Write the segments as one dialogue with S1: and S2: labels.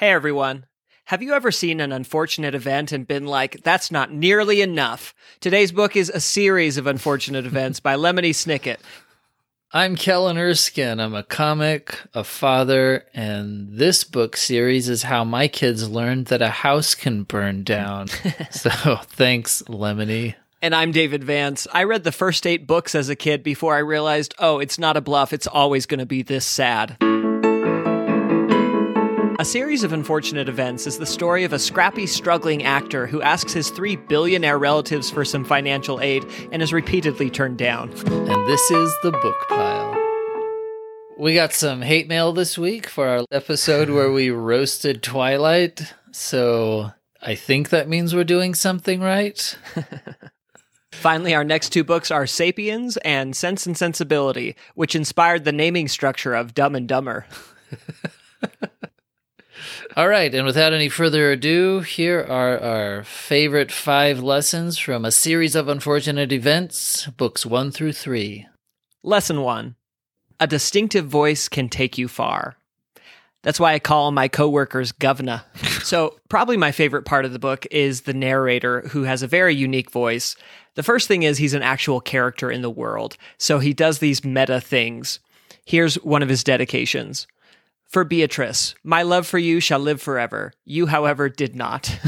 S1: Hey everyone. Have you ever seen an unfortunate event and been like, that's not nearly enough? Today's book is a series of unfortunate events by Lemony Snicket.
S2: I'm Kellen Erskine. I'm a comic, a father, and this book series is how my kids learned that a house can burn down. so thanks, Lemony.
S1: And I'm David Vance. I read the first eight books as a kid before I realized, oh, it's not a bluff. It's always going to be this sad. A series of unfortunate events is the story of a scrappy, struggling actor who asks his three billionaire relatives for some financial aid and is repeatedly turned down.
S2: And this is the book pile. We got some hate mail this week for our episode where we roasted Twilight. So I think that means we're doing something right.
S1: Finally, our next two books are Sapiens and Sense and Sensibility, which inspired the naming structure of Dumb and Dumber.
S2: All right, and without any further ado, here are our favorite five lessons from a series of unfortunate events, books one through three.
S1: Lesson one A distinctive voice can take you far. That's why I call my coworkers governor. so, probably my favorite part of the book is the narrator who has a very unique voice. The first thing is he's an actual character in the world, so he does these meta things. Here's one of his dedications. For Beatrice, my love for you shall live forever. You, however, did not.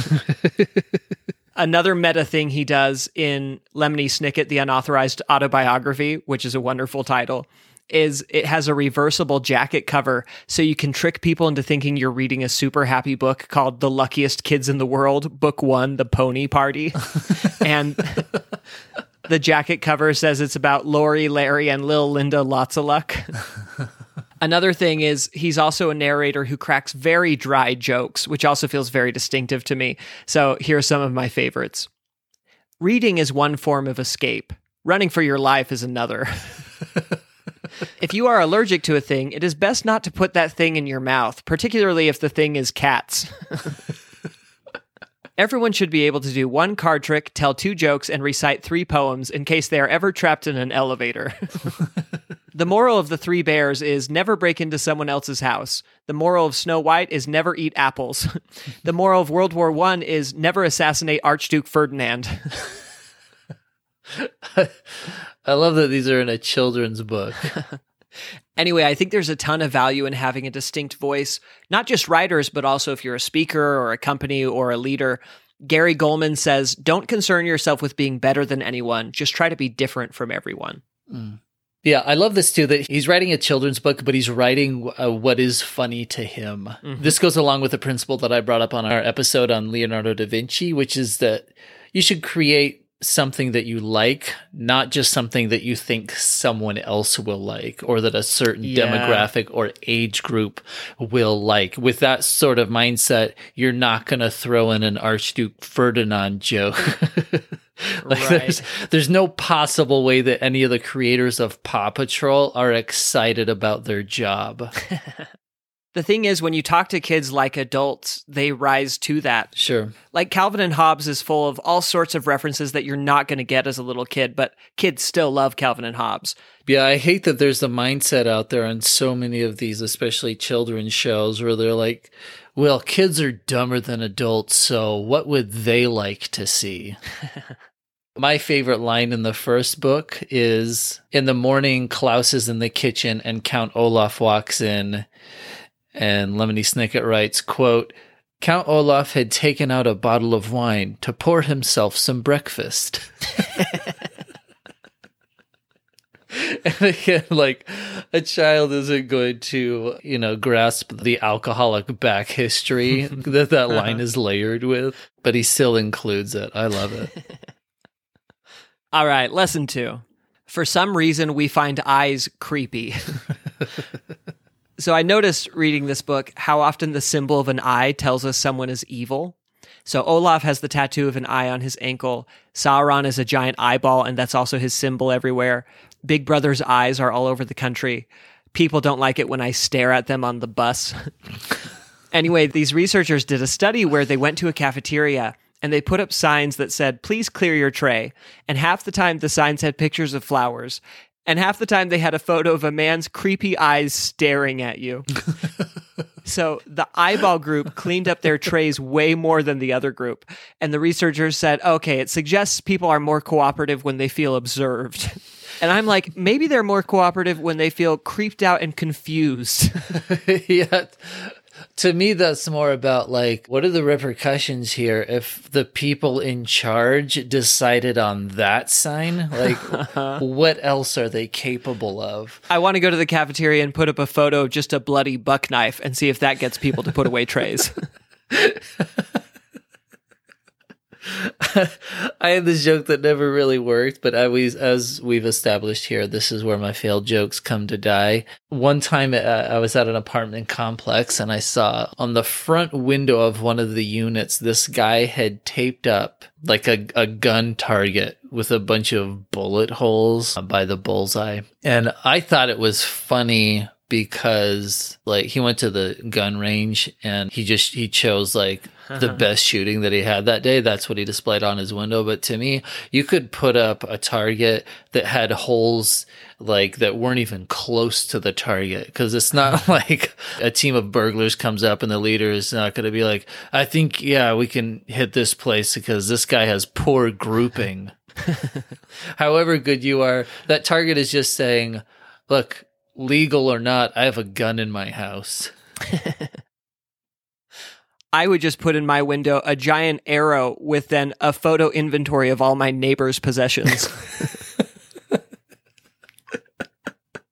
S1: Another meta thing he does in Lemony Snicket, the unauthorized autobiography, which is a wonderful title, is it has a reversible jacket cover so you can trick people into thinking you're reading a super happy book called The Luckiest Kids in the World, Book One, The Pony Party. and the jacket cover says it's about Lori, Larry, and Lil Linda Lots of Luck. Another thing is he's also a narrator who cracks very dry jokes, which also feels very distinctive to me. So here are some of my favorites. Reading is one form of escape. Running for your life is another. if you are allergic to a thing, it is best not to put that thing in your mouth, particularly if the thing is cats. Everyone should be able to do one card trick, tell two jokes, and recite three poems in case they are ever trapped in an elevator. The moral of the three bears is never break into someone else's house. The moral of Snow White is never eat apples. the moral of World War One is never assassinate Archduke Ferdinand.
S2: I love that these are in a children's book.
S1: anyway, I think there's a ton of value in having a distinct voice, not just writers, but also if you're a speaker or a company or a leader. Gary Gulman says, Don't concern yourself with being better than anyone, just try to be different from everyone.
S2: Mm. Yeah, I love this too that he's writing a children's book, but he's writing uh, what is funny to him. Mm-hmm. This goes along with the principle that I brought up on our episode on Leonardo da Vinci, which is that you should create something that you like, not just something that you think someone else will like or that a certain yeah. demographic or age group will like. With that sort of mindset, you're not going to throw in an Archduke Ferdinand joke. like right. there's there's no possible way that any of the creators of Paw Patrol are excited about their job.
S1: the thing is when you talk to kids like adults, they rise to that.
S2: Sure.
S1: Like Calvin and Hobbes is full of all sorts of references that you're not going to get as a little kid, but kids still love Calvin and Hobbes.
S2: Yeah, I hate that there's a mindset out there on so many of these, especially children's shows, where they're like, well, kids are dumber than adults, so what would they like to see? My favorite line in the first book is in the morning, Klaus is in the kitchen and Count Olaf walks in. And Lemony Snicket writes, quote, Count Olaf had taken out a bottle of wine to pour himself some breakfast. and again, like a child isn't going to, you know, grasp the alcoholic back history that that line uh-huh. is layered with, but he still includes it. I love it.
S1: All right, lesson two. For some reason, we find eyes creepy. so I noticed reading this book how often the symbol of an eye tells us someone is evil. So Olaf has the tattoo of an eye on his ankle. Sauron is a giant eyeball, and that's also his symbol everywhere. Big Brother's eyes are all over the country. People don't like it when I stare at them on the bus. anyway, these researchers did a study where they went to a cafeteria and they put up signs that said, please clear your tray. And half the time the signs had pictures of flowers. And half the time they had a photo of a man's creepy eyes staring at you. so the eyeball group cleaned up their trays way more than the other group. And the researchers said, okay, it suggests people are more cooperative when they feel observed. And I'm like, maybe they're more cooperative when they feel creeped out and confused.
S2: yeah. To me, that's more about like, what are the repercussions here if the people in charge decided on that sign? Like, what else are they capable of?
S1: I want to go to the cafeteria and put up a photo of just a bloody buck knife and see if that gets people to put away trays.
S2: I had this joke that never really worked, but always, as we've established here, this is where my failed jokes come to die. One time uh, I was at an apartment complex and I saw on the front window of one of the units, this guy had taped up like a, a gun target with a bunch of bullet holes by the bullseye. And I thought it was funny because like he went to the gun range and he just he chose like the best shooting that he had that day. That's what he displayed on his window. But to me you could put up a target that had holes like that weren't even close to the target. Because it's not like a team of burglars comes up and the leader is not going to be like i think yeah we can hit this place because this guy has poor grouping. However good you are that target is just saying look legal or not, I have a gun in my house.
S1: I would just put in my window a giant arrow with then a photo inventory of all my neighbors' possessions.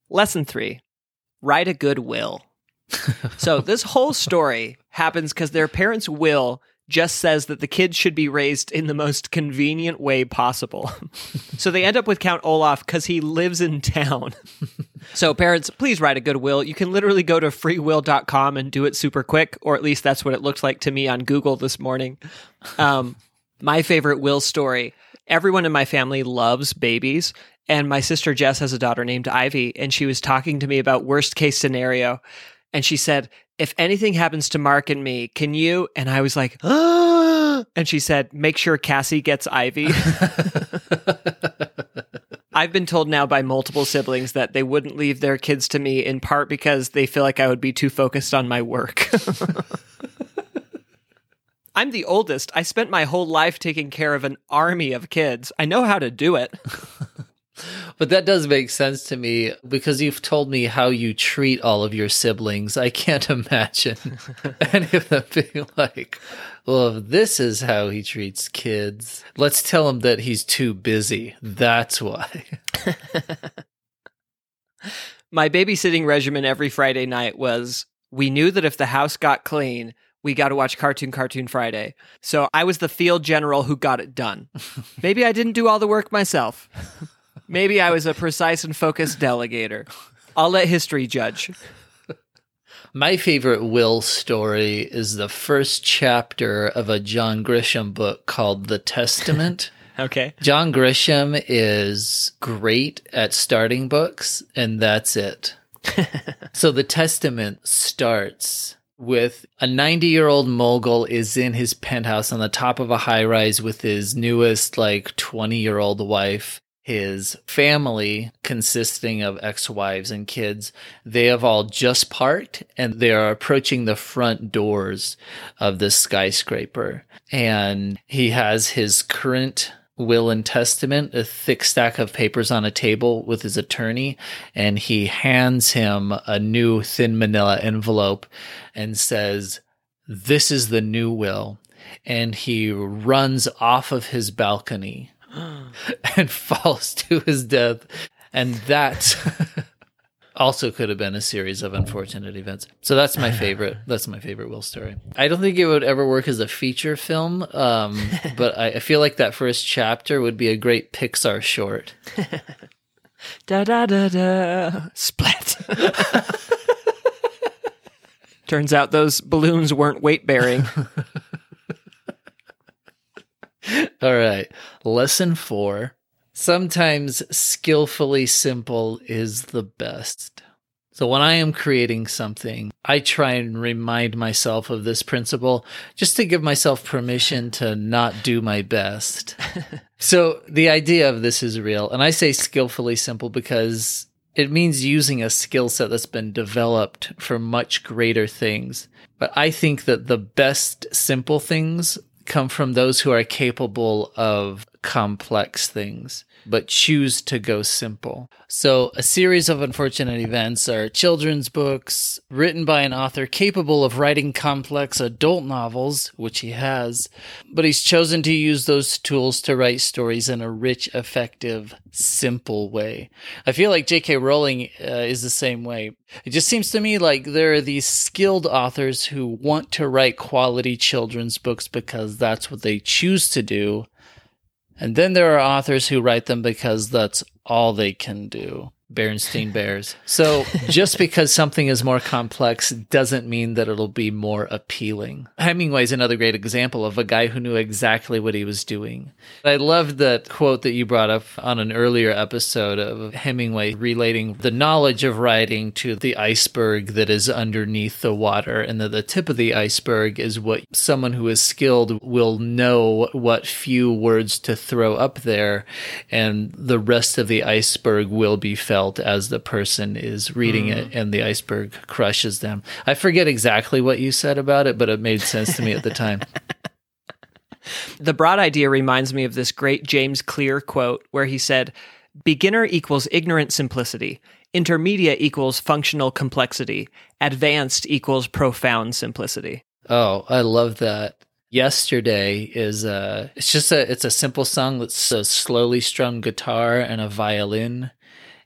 S1: Lesson three write a good will. so, this whole story happens because their parents' will just says that the kids should be raised in the most convenient way possible. so they end up with Count Olaf because he lives in town. So parents, please write a good will. You can literally go to freewill.com and do it super quick, or at least that's what it looked like to me on Google this morning. Um, my favorite will story. Everyone in my family loves babies. And my sister Jess has a daughter named Ivy, and she was talking to me about worst case scenario. And she said, if anything happens to Mark and me, can you? And I was like, ah! and she said, make sure Cassie gets Ivy. I've been told now by multiple siblings that they wouldn't leave their kids to me in part because they feel like I would be too focused on my work. I'm the oldest. I spent my whole life taking care of an army of kids. I know how to do it.
S2: But that does make sense to me because you've told me how you treat all of your siblings. I can't imagine any of them being like, well, if this is how he treats kids, let's tell him that he's too busy. That's why.
S1: My babysitting regimen every Friday night was we knew that if the house got clean, we got to watch Cartoon Cartoon Friday. So I was the field general who got it done. Maybe I didn't do all the work myself. Maybe I was a precise and focused delegator. I'll let history judge.
S2: My favorite Will story is the first chapter of a John Grisham book called The Testament.
S1: okay.
S2: John Grisham is great at starting books, and that's it. so The Testament starts with a 90 year old mogul is in his penthouse on the top of a high rise with his newest, like 20 year old wife his family, consisting of ex wives and kids, they have all just parked and they are approaching the front doors of this skyscraper. And he has his current will and testament, a thick stack of papers on a table with his attorney, and he hands him a new thin manila envelope and says, This is the new will. And he runs off of his balcony and falls to his death. And that also could have been a series of unfortunate events. So that's my favorite. That's my favorite Will story. I don't think it would ever work as a feature film, um, but I, I feel like that first chapter would be a great Pixar short.
S1: da da da da. Splat. Turns out those balloons weren't weight bearing.
S2: All right. Lesson four. Sometimes skillfully simple is the best. So when I am creating something, I try and remind myself of this principle just to give myself permission to not do my best. so the idea of this is real. And I say skillfully simple because it means using a skill set that's been developed for much greater things. But I think that the best simple things come from those who are capable of complex things but choose to go simple. So, a series of unfortunate events are children's books written by an author capable of writing complex adult novels, which he has, but he's chosen to use those tools to write stories in a rich, effective, simple way. I feel like J.K. Rowling uh, is the same way. It just seems to me like there are these skilled authors who want to write quality children's books because that's what they choose to do and then there are authors who write them because that's all they can do. Berenstain Bears. So just because something is more complex doesn't mean that it'll be more appealing. Hemingway is another great example of a guy who knew exactly what he was doing. I loved that quote that you brought up on an earlier episode of Hemingway relating the knowledge of writing to the iceberg that is underneath the water, and that the tip of the iceberg is what someone who is skilled will know what few words to throw up there, and the rest of the iceberg will be felt felt as the person is reading mm. it and the iceberg crushes them. I forget exactly what you said about it, but it made sense to me at the time.
S1: the broad idea reminds me of this great James Clear quote where he said, Beginner equals ignorant simplicity. Intermediate equals functional complexity. Advanced equals profound simplicity.
S2: Oh, I love that yesterday is uh it's just a it's a simple song that's a slowly strummed guitar and a violin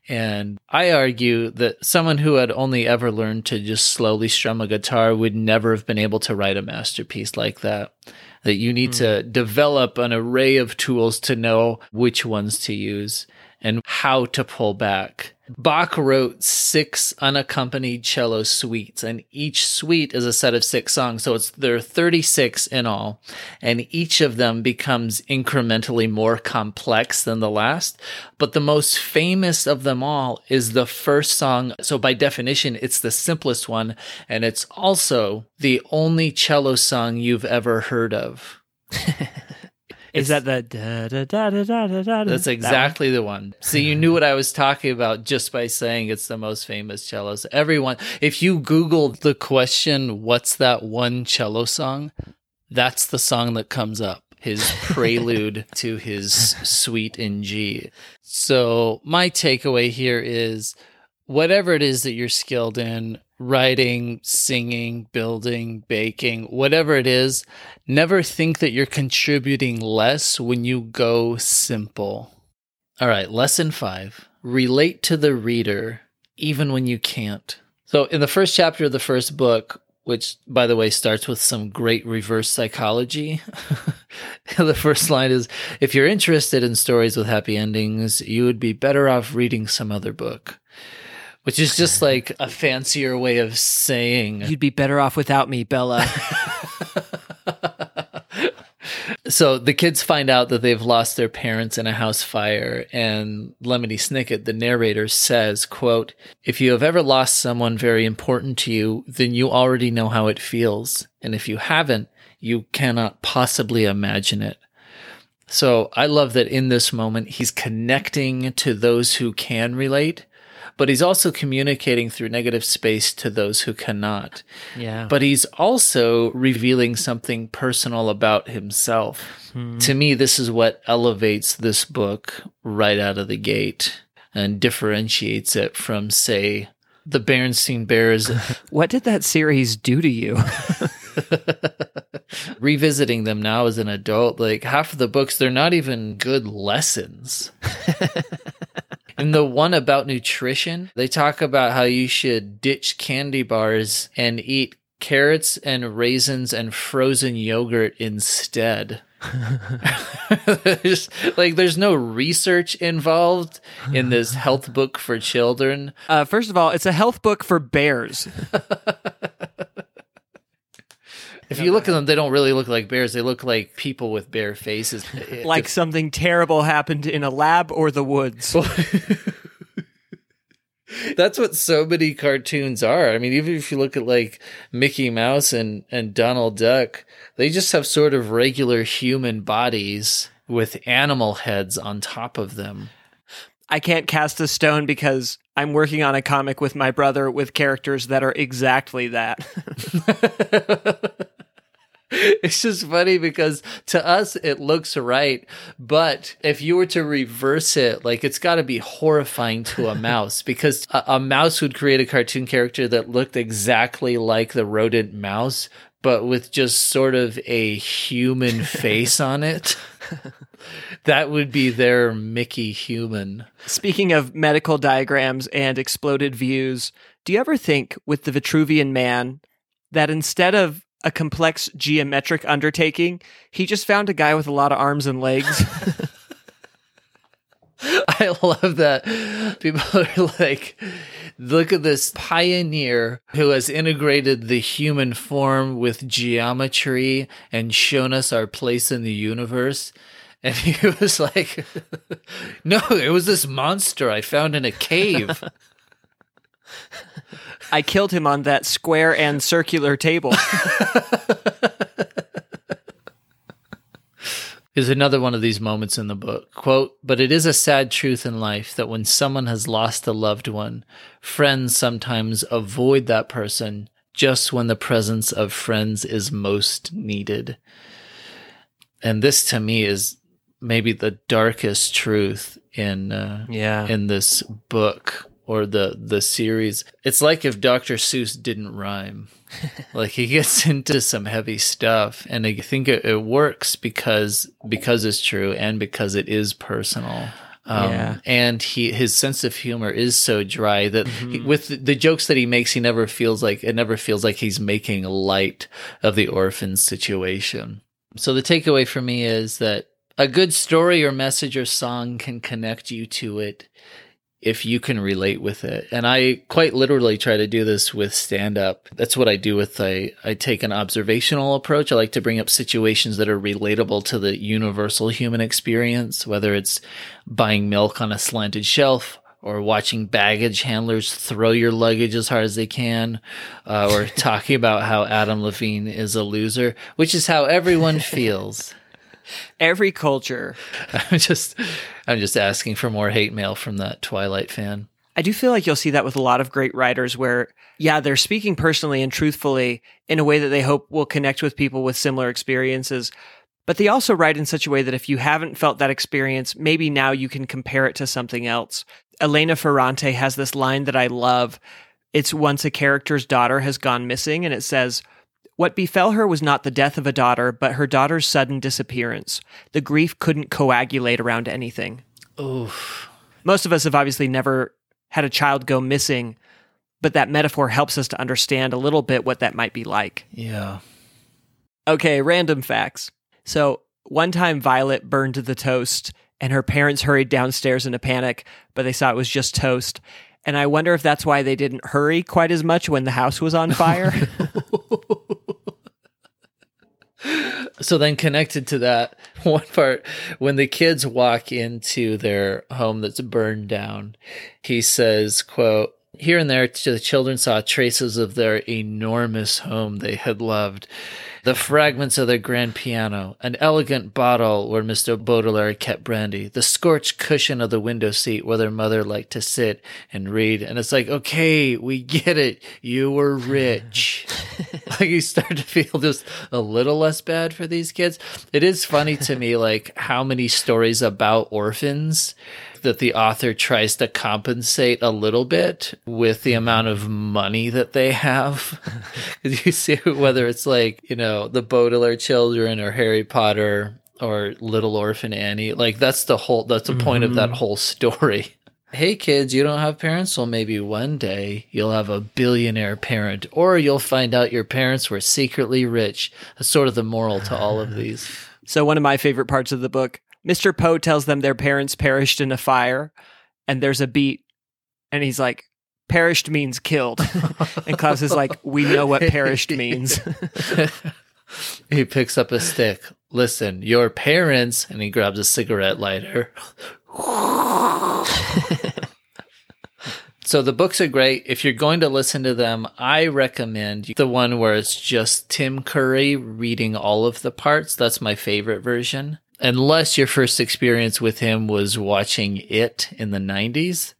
S2: and I argue that someone who had only ever learned to just slowly strum a guitar would never have been able to write a masterpiece like that. That you need mm. to develop an array of tools to know which ones to use and how to pull back. Bach wrote six unaccompanied cello suites, and each suite is a set of six songs. So it's there are 36 in all, and each of them becomes incrementally more complex than the last. But the most famous of them all is the first song. So by definition, it's the simplest one, and it's also the only cello song you've ever heard of.
S1: Is that the da da da da da da da?
S2: That's exactly one? the one. So you knew what I was talking about just by saying it's the most famous cellos. Everyone, if you Google the question, "What's that one cello song?" That's the song that comes up. His prelude to his suite in G. So my takeaway here is whatever it is that you're skilled in, writing, singing, building, baking, whatever it is, never think that you're contributing less when you go simple. All right, lesson five relate to the reader even when you can't. So, in the first chapter of the first book, which by the way starts with some great reverse psychology. the first line is If you're interested in stories with happy endings, you would be better off reading some other book which is just like a fancier way of saying
S1: you'd be better off without me, Bella.
S2: so the kids find out that they've lost their parents in a house fire and lemony snicket the narrator says quote if you have ever lost someone very important to you then you already know how it feels and if you haven't you cannot possibly imagine it so i love that in this moment he's connecting to those who can relate but he's also communicating through negative space to those who cannot.
S1: Yeah.
S2: But he's also revealing something personal about himself. Hmm. To me, this is what elevates this book right out of the gate and differentiates it from, say, the Berenstain Bears.
S1: what did that series do to you?
S2: Revisiting them now as an adult, like half of the books, they're not even good lessons. In the one about nutrition, they talk about how you should ditch candy bars and eat carrots and raisins and frozen yogurt instead. there's, like there's no research involved in this health book for children.
S1: Uh, first of all, it's a health book for bears.
S2: If you look at them, they don't really look like bears. They look like people with bare faces.
S1: like something terrible happened in a lab or the woods.
S2: That's what so many cartoons are. I mean, even if you look at like Mickey Mouse and, and Donald Duck, they just have sort of regular human bodies with animal heads on top of them.
S1: I can't cast a stone because I'm working on a comic with my brother with characters that are exactly that.
S2: it's just funny because to us it looks right, but if you were to reverse it, like it's got to be horrifying to a mouse because a, a, mouse would create a cartoon character that looked exactly like the rodent mouse, but with just sort of a human face on it. that would be their Mickey human.
S1: Speaking of medical diagrams and exploded views, do you ever think with the Vitruvian man that instead of a complex geometric undertaking, he just found a guy with a lot of arms and legs?
S2: I love that. People are like, look at this pioneer who has integrated the human form with geometry and shown us our place in the universe. And he was like, no, it was this monster I found in a cave.
S1: I killed him on that square and circular table.
S2: is another one of these moments in the book. Quote, but it is a sad truth in life that when someone has lost a loved one, friends sometimes avoid that person just when the presence of friends is most needed. And this to me is maybe the darkest truth in uh,
S1: yeah
S2: in this book or the the series. It's like if Dr. Seuss didn't rhyme. like he gets into some heavy stuff and I think it, it, works because because it's true and because it is personal. Um, yeah. and he his sense of humor is so dry that mm-hmm. he, with the, the jokes that he makes he never feels like it never feels like he's making light of the orphan situation. So the takeaway for me is that a good story or message or song can connect you to it if you can relate with it. And I quite literally try to do this with stand up. That's what I do with I I take an observational approach. I like to bring up situations that are relatable to the universal human experience, whether it's buying milk on a slanted shelf or watching baggage handlers throw your luggage as hard as they can, uh, or talking about how Adam Levine is a loser, which is how everyone feels.
S1: Every culture.
S2: I'm just I'm just asking for more hate mail from that Twilight fan.
S1: I do feel like you'll see that with a lot of great writers where yeah, they're speaking personally and truthfully in a way that they hope will connect with people with similar experiences. But they also write in such a way that if you haven't felt that experience, maybe now you can compare it to something else. Elena Ferrante has this line that I love. It's once a character's daughter has gone missing, and it says, what befell her was not the death of a daughter, but her daughter's sudden disappearance. The grief couldn't coagulate around anything.
S2: Oof.
S1: Most of us have obviously never had a child go missing, but that metaphor helps us to understand a little bit what that might be like.
S2: Yeah.
S1: Okay, random facts. So, one time Violet burned the toast, and her parents hurried downstairs in a panic, but they saw it was just toast. And I wonder if that's why they didn't hurry quite as much when the house was on fire.
S2: so then connected to that one part when the kids walk into their home that's burned down he says quote here and there the children saw traces of their enormous home they had loved the fragments of their grand piano, an elegant bottle where Mr. Baudelaire kept brandy, the scorched cushion of the window seat where their mother liked to sit and read. And it's like, okay, we get it. You were rich. like you start to feel just a little less bad for these kids. It is funny to me, like how many stories about orphans that the author tries to compensate a little bit with the amount of money that they have. you see whether it's like, you know, the Baudelaire children or Harry Potter or Little Orphan Annie. Like that's the whole that's the mm-hmm. point of that mm-hmm. whole story. Hey kids, you don't have parents? Well, maybe one day you'll have a billionaire parent, or you'll find out your parents were secretly rich. That's sort of the moral to all of these.
S1: So, one of my favorite parts of the book Mr. Poe tells them their parents perished in a fire, and there's a beat, and he's like, perished means killed. and Klaus is like, we know what perished means.
S2: he picks up a stick. Listen, your parents, and he grabs a cigarette lighter. So the books are great. If you're going to listen to them, I recommend the one where it's just Tim Curry reading all of the parts. That's my favorite version. Unless your first experience with him was watching it in the 90s,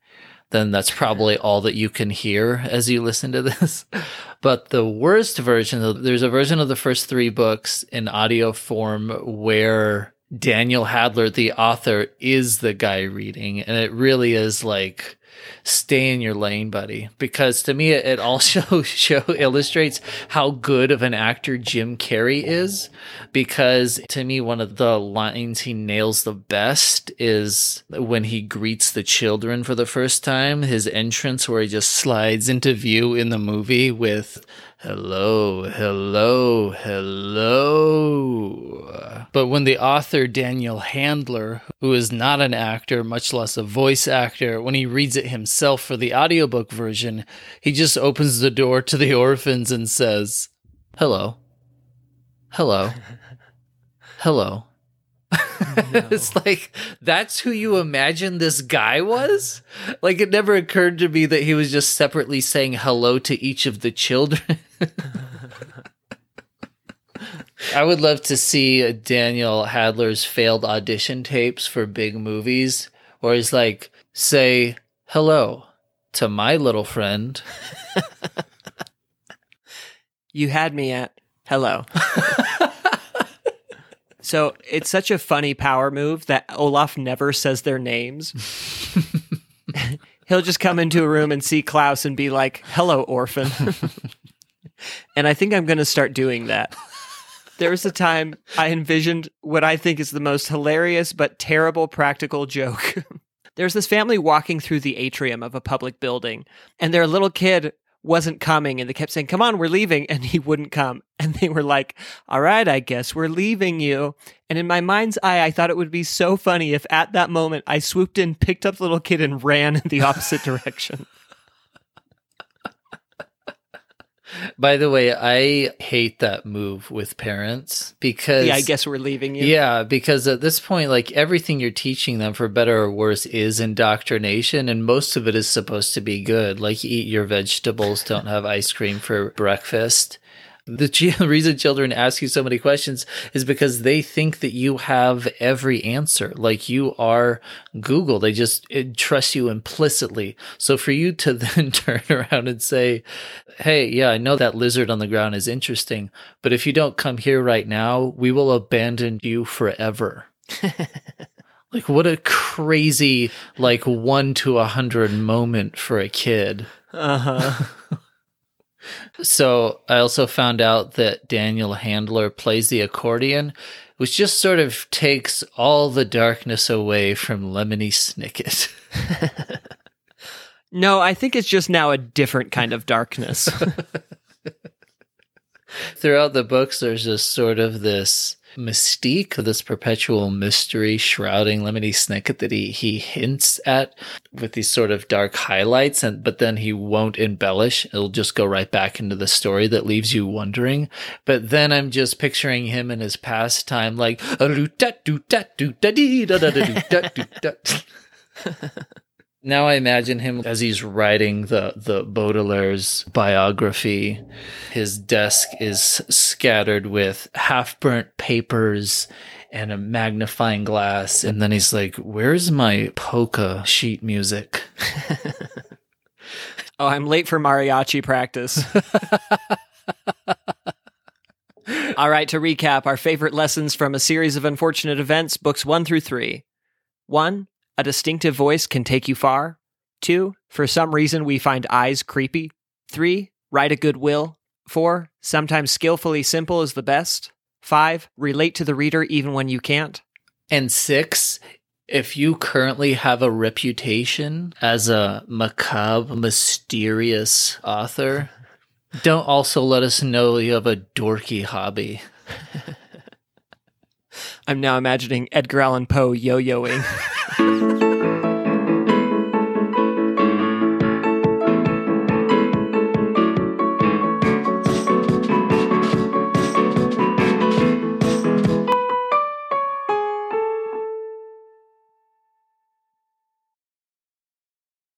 S2: then that's probably all that you can hear as you listen to this. But the worst version, there's a version of the first three books in audio form where Daniel Handler, the author, is the guy reading. And it really is like, stay in your lane, buddy. Because to me, it also show illustrates how good of an actor Jim Carrey is. Because to me, one of the lines he nails the best is when he greets the children for the first time, his entrance where he just slides into view in the movie with Hello, hello, hello. But when the author Daniel Handler, who is not an actor, much less a voice actor, when he reads it himself for the audiobook version, he just opens the door to the orphans and says, Hello, hello, hello. No. it's like that's who you imagine this guy was. Like it never occurred to me that he was just separately saying hello to each of the children. I would love to see Daniel Handler's failed audition tapes for big movies, where he's like, "Say hello to my little friend."
S1: you had me at hello. So it's such a funny power move that Olaf never says their names. He'll just come into a room and see Klaus and be like, hello, orphan. and I think I'm going to start doing that. There was a time I envisioned what I think is the most hilarious but terrible practical joke. There's this family walking through the atrium of a public building, and their little kid wasn't coming and they kept saying, Come on, we're leaving. And he wouldn't come. And they were like, All right, I guess we're leaving you. And in my mind's eye, I thought it would be so funny if at that moment I swooped in, picked up the little kid, and ran in the opposite direction.
S2: By the way, I hate that move with parents because
S1: Yeah, I guess we're leaving you.
S2: Yeah, because at this point like everything you're teaching them for better or worse is indoctrination and most of it is supposed to be good. Like eat your vegetables, don't have ice cream for breakfast. The reason children ask you so many questions is because they think that you have every answer. Like you are Google. They just trust you implicitly. So for you to then turn around and say, Hey, yeah, I know that lizard on the ground is interesting, but if you don't come here right now, we will abandon you forever. like what a crazy, like one to a hundred moment for a kid.
S1: Uh huh.
S2: So I also found out that Daniel Handler plays the accordion, which just sort of takes all the darkness away from Lemony Snicket.
S1: no, I think it's just now a different kind of darkness.
S2: Throughout the books, there's just sort of this mystique, of this perpetual mystery shrouding Lemony Snicket that he he hints at with these sort of dark highlights, and but then he won't embellish. It'll just go right back into the story that leaves you wondering. But then I'm just picturing him in his pastime, like now I imagine him as he's writing the the Baudelaire's biography. His desk is scattered with half burnt papers and a magnifying glass, and then he's like, "Where's my polka sheet music?"
S1: oh, I'm late for mariachi practice. All right, to recap, our favorite lessons from a series of unfortunate events, books one through three. One, a distinctive voice can take you far. Two, for some reason we find eyes creepy. Three, write a good will. Four, sometimes skillfully simple is the best. Five, relate to the reader even when you can't.
S2: And six, if you currently have a reputation as a macabre, mysterious author, don't also let us know you have a dorky hobby.
S1: I'm now imagining Edgar Allan Poe yo yoing.